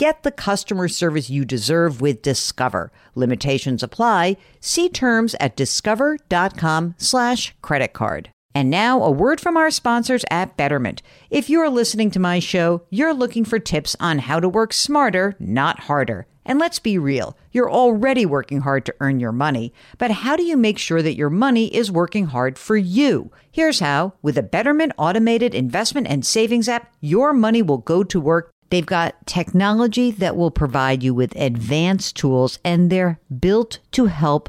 Get the customer service you deserve with Discover. Limitations apply. See terms at discover.com slash credit card. And now a word from our sponsors at Betterment. If you're listening to my show, you're looking for tips on how to work smarter, not harder. And let's be real, you're already working hard to earn your money, but how do you make sure that your money is working hard for you? Here's how. With a Betterment automated investment and savings app, your money will go to work They've got technology that will provide you with advanced tools, and they're built to help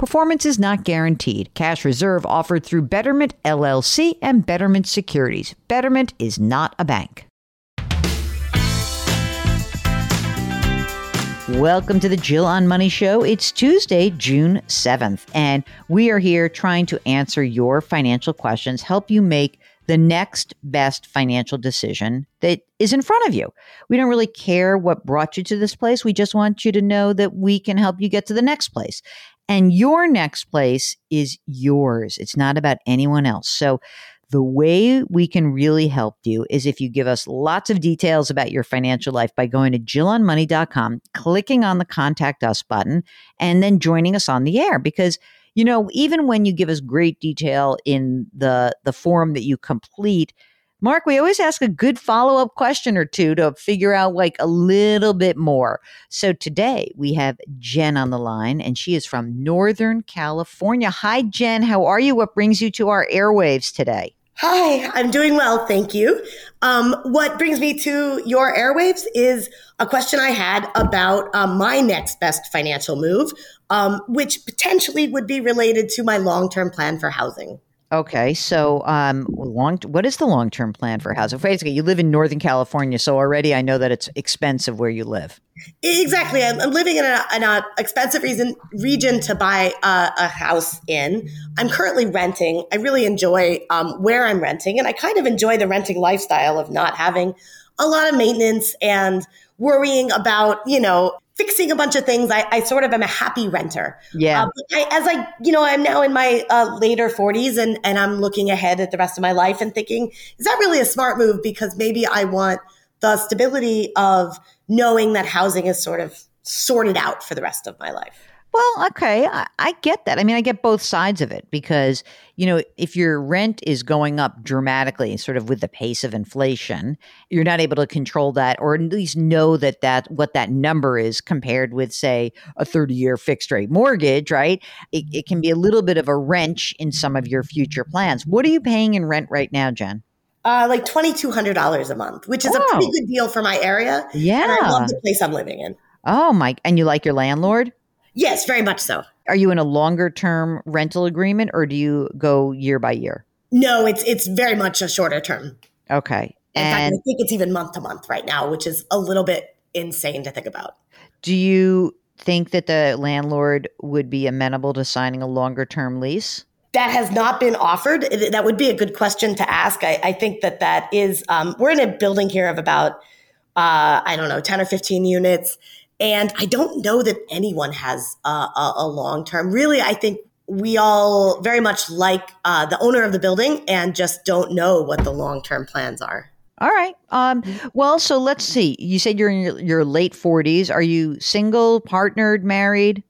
Performance is not guaranteed. Cash reserve offered through Betterment LLC and Betterment Securities. Betterment is not a bank. Welcome to the Jill on Money Show. It's Tuesday, June 7th, and we are here trying to answer your financial questions, help you make the next best financial decision that is in front of you. We don't really care what brought you to this place. We just want you to know that we can help you get to the next place. And your next place is yours. It's not about anyone else. So the way we can really help you is if you give us lots of details about your financial life by going to jillonmoney.com, clicking on the contact us button, and then joining us on the air because you know, even when you give us great detail in the the form that you complete, Mark, we always ask a good follow up question or two to figure out like a little bit more. So today we have Jen on the line, and she is from Northern California. Hi, Jen. How are you? What brings you to our airwaves today? Hi, I'm doing well, thank you. Um, what brings me to your airwaves is a question I had about um, my next best financial move, um, which potentially would be related to my long term plan for housing. Okay, so um, long. What is the long term plan for housing? Basically, you live in Northern California, so already I know that it's expensive where you live. Exactly, I'm, I'm living in an expensive reason, region to buy a, a, house in. I'm currently renting. I really enjoy um, where I'm renting, and I kind of enjoy the renting lifestyle of not having a lot of maintenance and worrying about you know fixing a bunch of things. I, I sort of am a happy renter. Yeah. Um, I, as I, you know, I'm now in my uh, later 40s and, and I'm looking ahead at the rest of my life and thinking, is that really a smart move? Because maybe I want the stability of knowing that housing is sort of sorted out for the rest of my life. Well, okay, I, I, get that. I mean, I get both sides of it because, you know, if your rent is going up dramatically, sort of with the pace of inflation, you're not able to control that or at least know that that what that number is compared with, say, a 30 year fixed rate mortgage, right? It, it can be a little bit of a wrench in some of your future plans. What are you paying in rent right now, Jen? Uh, like twenty two hundred dollars a month, which is oh. a pretty good deal for my area. Yeah, and I love the place I'm living in. Oh my! And you like your landlord? Yes, very much so. Are you in a longer term rental agreement or do you go year by year? No, it's it's very much a shorter term. Okay. In and fact, I think it's even month to month right now, which is a little bit insane to think about. Do you think that the landlord would be amenable to signing a longer term lease? That has not been offered. That would be a good question to ask. I, I think that that is, um, we're in a building here of about, uh, I don't know, 10 or 15 units. And I don't know that anyone has a, a, a long term. Really, I think we all very much like uh, the owner of the building and just don't know what the long term plans are. All right. Um, well, so let's see. You said you're in your, your late 40s. Are you single, partnered, married?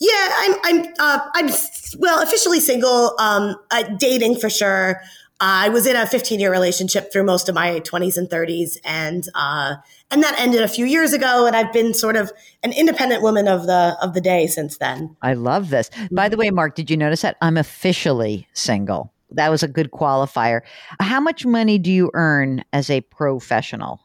Yeah, I'm. I'm. Uh, I'm well officially single. Um, uh, dating for sure. I was in a 15 year relationship through most of my 20s and 30s, and uh, and that ended a few years ago. And I've been sort of an independent woman of the of the day since then. I love this. By the way, Mark, did you notice that I'm officially single? That was a good qualifier. How much money do you earn as a professional?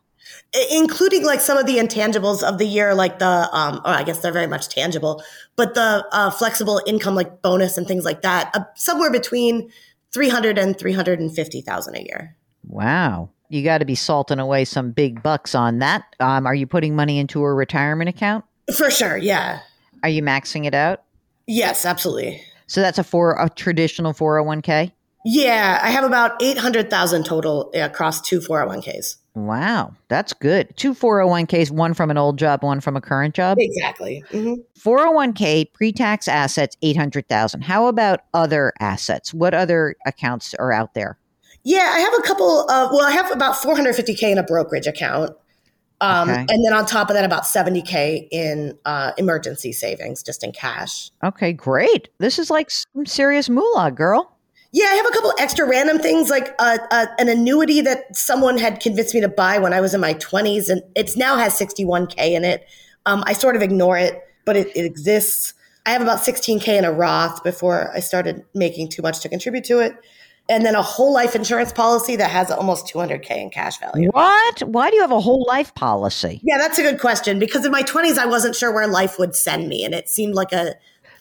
including like some of the intangibles of the year, like the, um, or I guess they're very much tangible, but the uh, flexible income, like bonus and things like that, uh, somewhere between 300 and 350,000 a year. Wow. You got to be salting away some big bucks on that. Um, are you putting money into a retirement account? For sure. Yeah. Are you maxing it out? Yes, absolutely. So that's a for a traditional 401k? Yeah, I have about 800,000 total across two 401ks. Wow, that's good. Two 401ks, one from an old job, one from a current job. Exactly. Mm-hmm. 401k pre-tax assets 800,000. How about other assets? What other accounts are out there? Yeah, I have a couple of well, I have about 450k in a brokerage account. Um, okay. And then on top of that, about 70K in uh, emergency savings, just in cash. Okay, great. This is like some serious moolah, girl. Yeah, I have a couple extra random things like uh, uh, an annuity that someone had convinced me to buy when I was in my 20s, and it now has 61K in it. Um, I sort of ignore it, but it, it exists. I have about 16K in a Roth before I started making too much to contribute to it. And then a whole life insurance policy that has almost 200K in cash value. What? Why do you have a whole life policy? Yeah, that's a good question because in my 20s, I wasn't sure where life would send me. And it seemed like a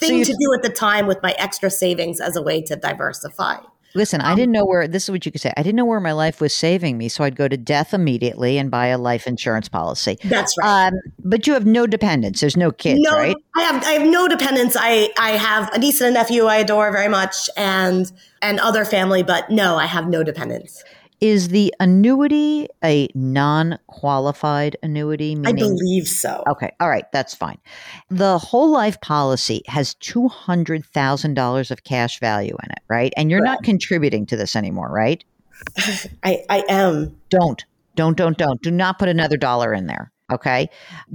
thing so to do at the time with my extra savings as a way to diversify. Listen, I didn't know where this is what you could say. I didn't know where my life was saving me, so I'd go to death immediately and buy a life insurance policy. That's right. Um, but you have no dependents. There's no kids, no, right? I have I have no dependents. I I have a niece and a nephew I adore very much, and and other family, but no, I have no dependents. Is the annuity a non qualified annuity? Meaning, I believe so. Okay. All right. That's fine. The whole life policy has $200,000 of cash value in it, right? And you're right. not contributing to this anymore, right? I, I am. Don't, don't, don't, don't. Do not put another dollar in there. Okay.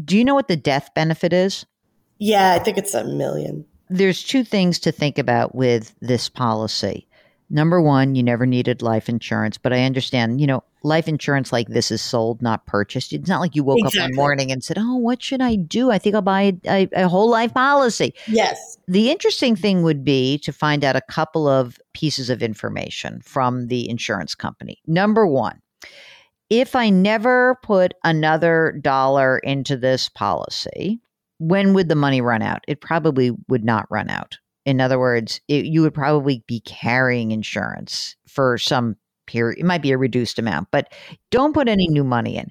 Do you know what the death benefit is? Yeah, I think it's a million. There's two things to think about with this policy. Number one, you never needed life insurance, but I understand, you know, life insurance like this is sold, not purchased. It's not like you woke exactly. up one morning and said, Oh, what should I do? I think I'll buy a, a, whole life policy. Yes. The interesting thing would be to find out a couple of pieces of information from the insurance company. Number one, if I never put another dollar into this policy, when would the money run out? It probably would not run out. In other words, it, you would probably be carrying insurance for some period. It might be a reduced amount, but don't put any new money in.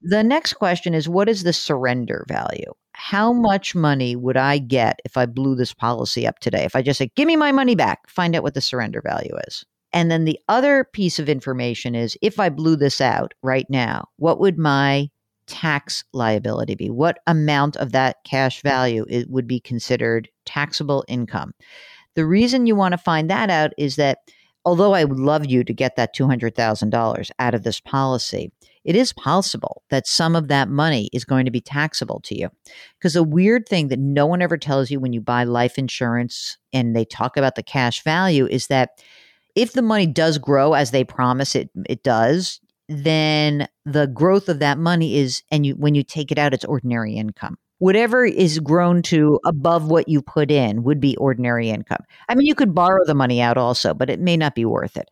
The next question is what is the surrender value? How much money would I get if I blew this policy up today? If I just say, give me my money back, find out what the surrender value is. And then the other piece of information is if I blew this out right now, what would my tax liability be? What amount of that cash value it would be considered taxable income? The reason you want to find that out is that although I would love you to get that $200,000 out of this policy, it is possible that some of that money is going to be taxable to you. Because a weird thing that no one ever tells you when you buy life insurance and they talk about the cash value is that if the money does grow as they promise it it does, then the growth of that money is and you when you take it out it's ordinary income. Whatever is grown to above what you put in would be ordinary income. I mean you could borrow the money out also but it may not be worth it.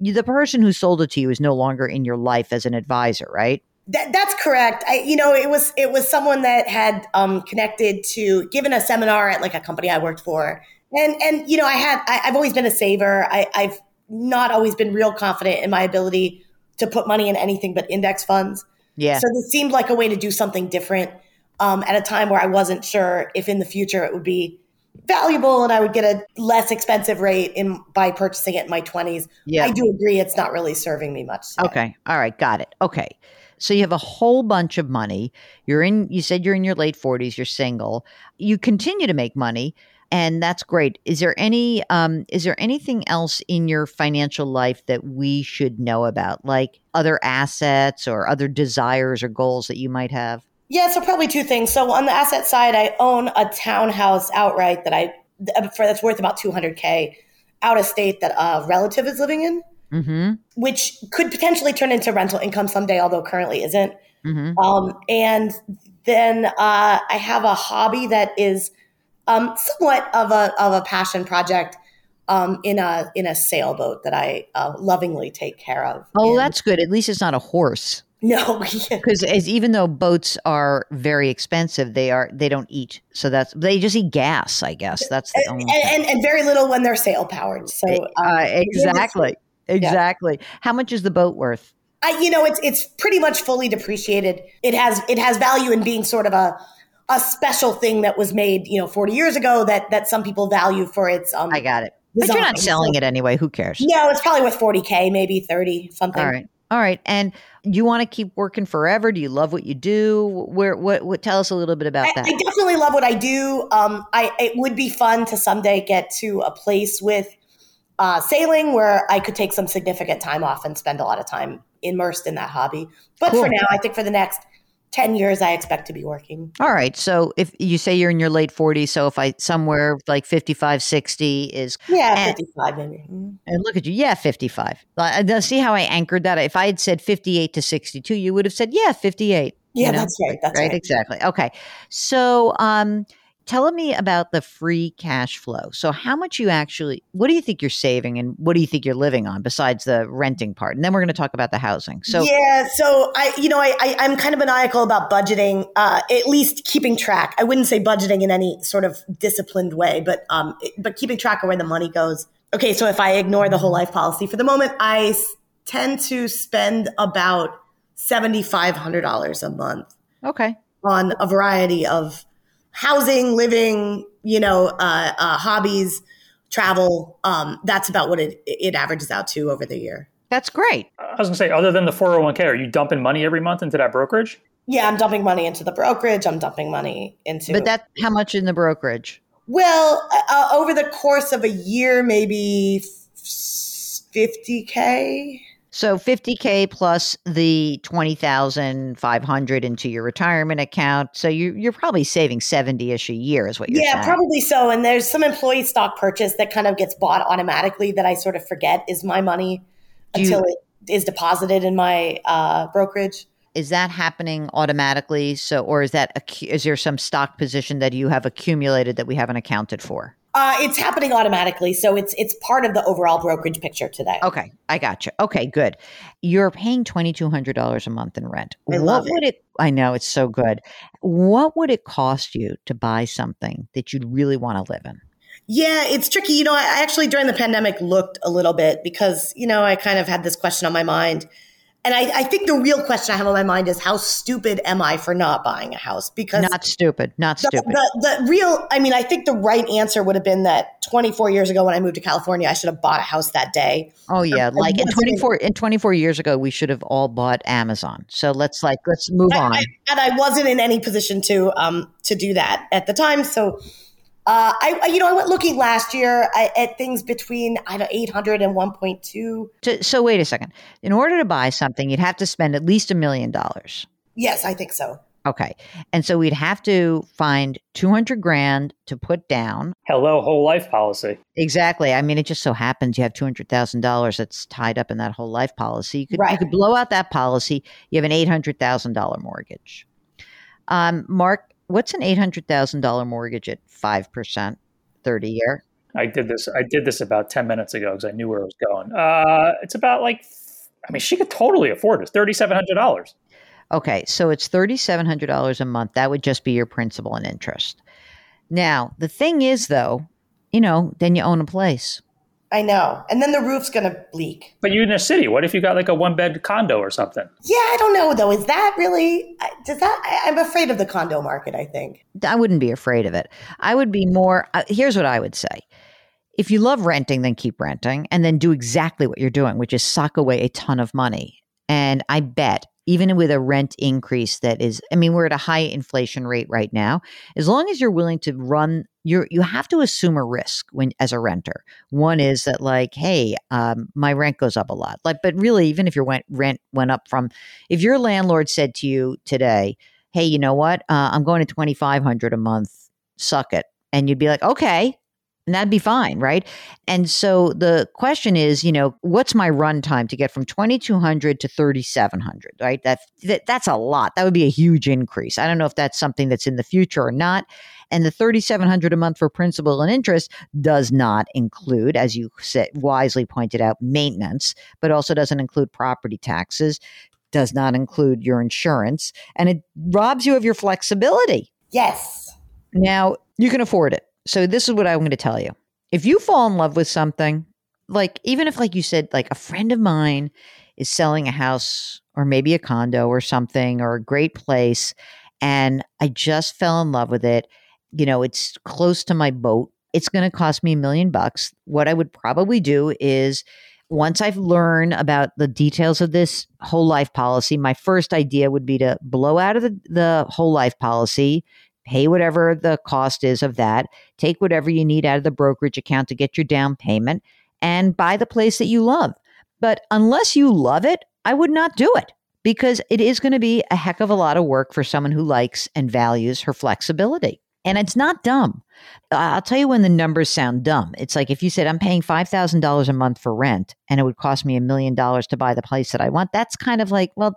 The person who sold it to you is no longer in your life as an advisor right? That, that's correct. I, you know, it was it was someone that had um, connected to given a seminar at like a company I worked for, and and you know, I had I, have always been a saver. I, I've not always been real confident in my ability to put money in anything but index funds. Yeah. So this seemed like a way to do something different um, at a time where I wasn't sure if in the future it would be valuable and I would get a less expensive rate in by purchasing it in my 20s. Yeah. I do agree it's not really serving me much. Today. Okay. All right. Got it. Okay. So you have a whole bunch of money. You're in you said you're in your late 40s, you're single. You continue to make money and that's great. Is there any um, is there anything else in your financial life that we should know about, like other assets or other desires or goals that you might have? Yeah, so probably two things. So on the asset side, I own a townhouse outright that I for that's worth about 200k out of state that a relative is living in. Mm-hmm. which could potentially turn into rental income someday, although currently isn't. Mm-hmm. Um, and then uh, I have a hobby that is um, somewhat of a of a passion project um, in a in a sailboat that I uh, lovingly take care of. Oh, And- that's good. At least it's not a horse. no, Because even though boats are very expensive, they are they don't eat. So that's they just eat gas. I guess that's the only. and, and, and very little when they're sail powered. So um, Uh, exactly, exactly. How much is the boat worth? I, you know, it's it's pretty much fully depreciated. It has it has value in being sort of a a special thing that was made, you know, 40 years ago that that some people value for its um I got it. But you're not selling So- it anyway. Who cares? No, it's probably worth 40k, maybe 30 something. All right. All right. And you want to keep working forever? Do you love what you do? Where what what tell us a little bit about I, that. I definitely love what I do. Um, I it would be fun to someday get to a place with uh, sailing where I could take some significant time off and spend a lot of time immersed in that hobby. But Cool. for now, I think for the next 10 years, I expect to be working. All right. So if you say you're in your late 40s, so if I somewhere like 55, 60 is Yeah, And- 55 maybe. Mm. And look at you. Yeah, 55. Uh, now see how I anchored that? If I had said 58 to 62, you would have said, yeah, 58. Yeah, you know? that's right. That's right? right. Exactly. Okay. So, um, tell me about the free cash flow. So, how much you actually, what do you think you're saving and what do you think you're living on besides the renting part? And then we're going to talk about the housing. So, yeah, so I, you know, I, I I'm kind of maniacal about budgeting, uh, at least keeping track. I wouldn't say budgeting in any sort of disciplined way, but um, but keeping track of where the money goes. Okay, so if I ignore the whole life policy for the moment, I s- tend to spend about seventy five hundred dollars a month okay. on a variety of housing, living, you know, uh, uh, hobbies, travel. Um, that's about what it it averages out to over the year. That's great. I was gonna say, other than the 401k, are you dumping money every month into that brokerage? Yeah, I'm dumping money into the brokerage. I'm dumping money into. But that, how much in the brokerage? well, uh, over the course of a year, maybe fifty k. So 50K plus the 20,500 into your retirement account. So you, you're probably saving 70 ish a year is what you're Yeah, saying. probably so. And there's some employee stock purchase that kind of gets bought automatically that I sort of forget is my money Do you- until it is deposited in my uh, brokerage. is that happening automatically? So, or is that is there some stock position that you have accumulated that we haven't accounted for? Uh, it's happening automatically, so it's it's part of the overall brokerage picture today. Okay, I got you. Okay, good. You're paying twenty two hundred dollars a month in rent. I what love it. it? I know it's so good. What would it cost you to buy something that you'd really want to live in? Yeah, it's tricky. You know, I actually during the pandemic looked a little bit because, you know, I kind of had this question on my mind. And I, I think the real question I have on my mind is how stupid am I for not buying a house? Because Not stupid. Not stupid. the, the real, I mean, I think the right answer would have been that 24 years ago when I moved to California, I should have bought a house that day. Oh yeah, like in wasn't- twenty four in twenty four years ago, we should have all bought Amazon. So let's like let's move on. and I wasn't in any position to um to do that at the time. So, uh, I I- you know I went looking last year at, at things between I don't 800 and 1.2. To- so wait a second. In order to buy something, you'd have to spend at least a million dollars. Yes, I think so. Okay, and so we'd have to find two hundred grand to put down. Hello, whole life policy. Exactly. I mean, it just so happens you have two hundred thousand dollars that's tied up in that whole life policy. You could you could blow out that policy. You have an eight hundred thousand dollar mortgage. Um, Mark, what's an eight hundred thousand dollar mortgage at five percent, thirty year? I did this. I did this about ten minutes ago because I knew where it was going. Uh, it's about like, I mean, she could totally afford it. Thirty seven hundred dollars. Okay, so it's $3,700 a month. That would just be your principal and interest. Now, the thing is, though, you know, then you own a place. I know. And then the roof's going to leak. But you're in a city. What if you got like a one bed condo or something? Yeah, I don't know though. Is that really? Does that? I, I'm afraid of the condo market. I think. I wouldn't be afraid of it. I would be more, uh, here's what I would say. If you love renting, then keep renting and then do exactly what you're doing, which is sock away a ton of money. And I bet, even with a rent increase that is, I mean, we're at a high inflation rate right now. As long as you're willing to run, you're you have to assume a risk when as a renter. One is that like, hey, um, my rent goes up a lot. Like, but really, even if your went, rent went up from, if your landlord said to you today, hey, you know what? Uh, I'm going to 2500 a month. Suck it. And you'd be like, okay, and that'd be fine, right? And so the question is, you know, what's my run time to get from 2200 to 3700, right? That, that that's a lot. That would be a huge increase. I don't know if that's something that's in the future or not. And the 3700 a month for principal and interest does not include as you said wisely pointed out maintenance, but also doesn't include property taxes, does not include your insurance, and it robs you of your flexibility. Yes. Now, you can afford it so this is what I'm going to tell you. If you fall in love with something, like even if like you said like a friend of mine is selling a house or maybe a condo or something or a great place and I just fell in love with it, you know, it's close to my boat. It's going to cost me a million bucks. What I would probably do is once I've learned about the details of this whole life policy, my first idea would be to blow out of the, the whole life policy, pay whatever the cost is of that, take whatever you need out of the brokerage account to get your down payment, and buy the place that you love. But unless you love it, I would not do it because it is going to be a heck of a lot of work for someone who likes and values her flexibility. And it's not dumb. I'll tell you when the numbers sound dumb. It's like if you said, I'm paying $5,000 a month for rent and it would cost me a million dollars to buy the place that I want. That's kind of like, well,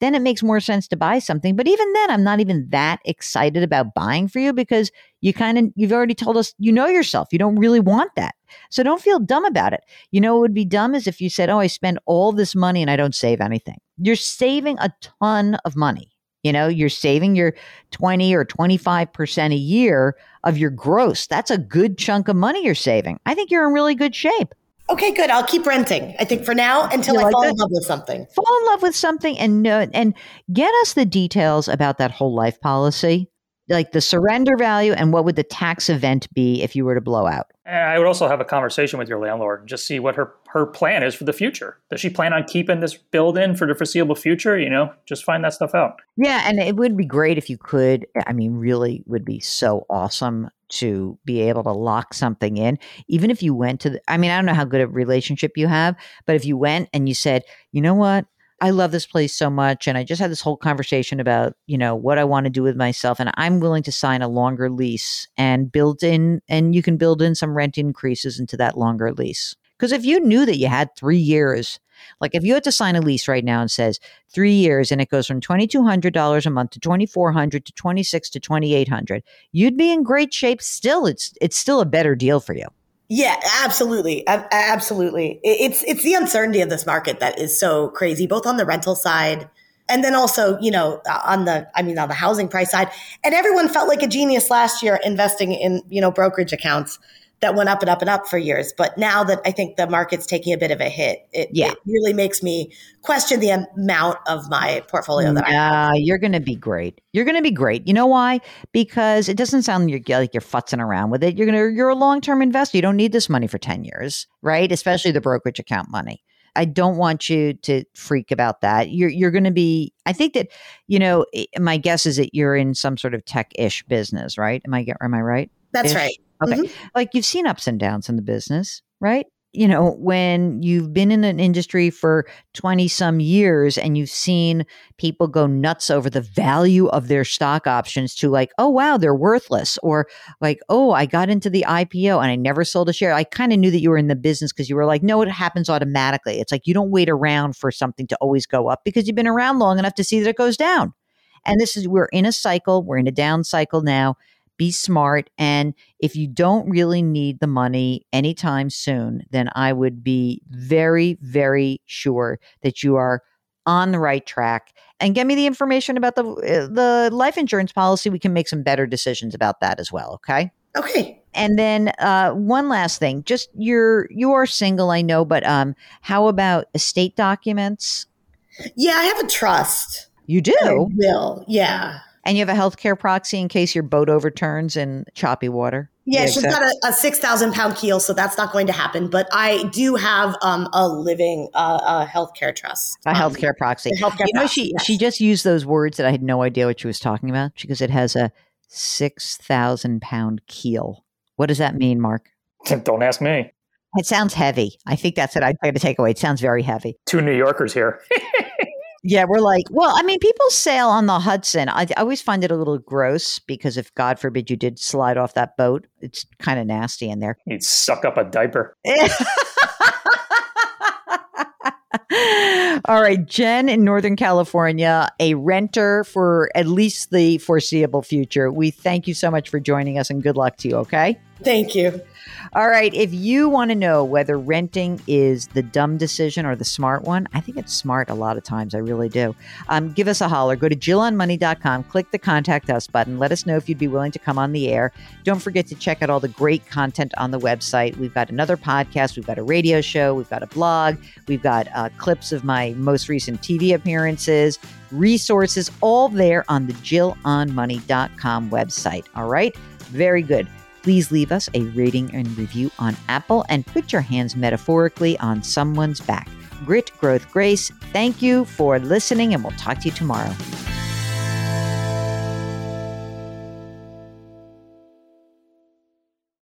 then it makes more sense to buy something. But even then, I'm not even that excited about buying for you because you kind of, you've already told us, you know yourself. You don't really want that. So don't feel dumb about it. You know, what would be dumb is if you said, oh, I spend all this money and I don't save anything. You're saving a ton of money you know, you're saving your 20 or 25% a year of your gross. That's a good chunk of money you're saving. I think you're in really good shape. Okay, good. I'll keep renting. I think for now until I fall in love with something. Fall in love with something and uh, and get us the details about that whole life policy like the surrender value and what would the tax event be if you were to blow out? I would also have a conversation with your landlord and just see what her, her plan is for the future. Does she plan on keeping this build in for the foreseeable future? You know, just find that stuff out. Yeah, and it would be great if you could. I mean, really would be so awesome to be able to lock something in. Even if you went to the, I mean, I don't know how good a relationship you have, but if you went and you said, you know what? I love this place so much. And I just had this whole conversation about, you know, what I want to do with myself. And I'm willing to sign a longer lease and build in, and you can build in some rent increases into that longer lease. Because if you knew that you had three years, like if you had to sign a lease right now and says three years and it goes from $2,200 a month to 2400 to 26 to 2800 you'd be in great shape still. It's, it's still a better deal for you. Yeah, absolutely. Absolutely. It's it's the uncertainty of this market that is so crazy both on the rental side and then also, you know, uh, on the I mean on the housing price side. And everyone felt like a genius last year investing in, you know, brokerage accounts that went up and up and up for years. But now that I think the market's taking a bit of a hit, it, yeah. it really makes me question the amount of my portfolio that I have. You're going to be great. You're going to be great. You know why? Because it doesn't sound like you're, like you're futzing around with it. You're going to, you're a long term investor. You don't need this money for 10 years, right? Especially the brokerage account money. I don't want you to freak about that. You're you're going to be. I think that you know. My guess is that you're in some sort of tech ish business, right? Am I am I right? That's Ish? right. Okay. Mm-hmm. Like you've seen ups and downs in the business, right? You know, when you've been in an industry for 20 some years and you've seen people go nuts over the value of their stock options to like, oh, wow, they're worthless. Or like, oh, I got into the IPO and I never sold a share. I kind of knew that you were in the business because you were like, no, it happens automatically. It's like you don't wait around for something to always go up because you've been around long enough to see that it goes down. And this is, we're in a cycle, we're in a down cycle now be smart. And if you don't really need the money anytime soon, then I would be very, very sure that you are on the right track. And get me the information about the uh, the life insurance policy we can make some better decisions about that as well okay? Okay. And then uh, one last thing just you're you are single i know but um how about estate documents? Yeah i have a trust. You do? I will yeah and you have a healthcare proxy in case your boat overturns in choppy water. Yeah, she's got a, a, six thousand pound keel, so that's not going to happen. But I do have um, a living uh, a healthcare trust, a healthcare proxy. Healthcare you know, proxy, she yes. she just used those words that I had no idea what she was talking about because it has a six thousand pound keel. What does that mean, Mark? Don't ask me. It sounds heavy. I think that's what I'd try to take away. It sounds very heavy. Two New Yorkers here. Yeah, we're like, well, I mean, people sail on the Hudson. I, I always find it a little gross because if God forbid you did slide off that boat, it's kind of nasty in there. You'd suck up a diaper. All right, Jen in Northern California, a renter for at least the foreseeable future. We thank you so much for joining us and good luck to you, okay? Thank you. All right. If you want to know whether renting is the dumb decision or the smart one, I think it's smart a lot of times. I really do. Um, give us a holler. Go to JillOnMoney.com, click the contact us button. Let us know if you'd be willing to come on the air. Don't forget to check out all the great content on the website. We've got another podcast, we've got a radio show, we've got a blog, we've got uh, clips of my most recent TV appearances, resources, all there on the JillOnMoney.com website. All right. Very good. Please leave us a rating and review on Apple and put your hands metaphorically on someone's back. Grit, growth, grace. Thank you for listening, and we'll talk to you tomorrow.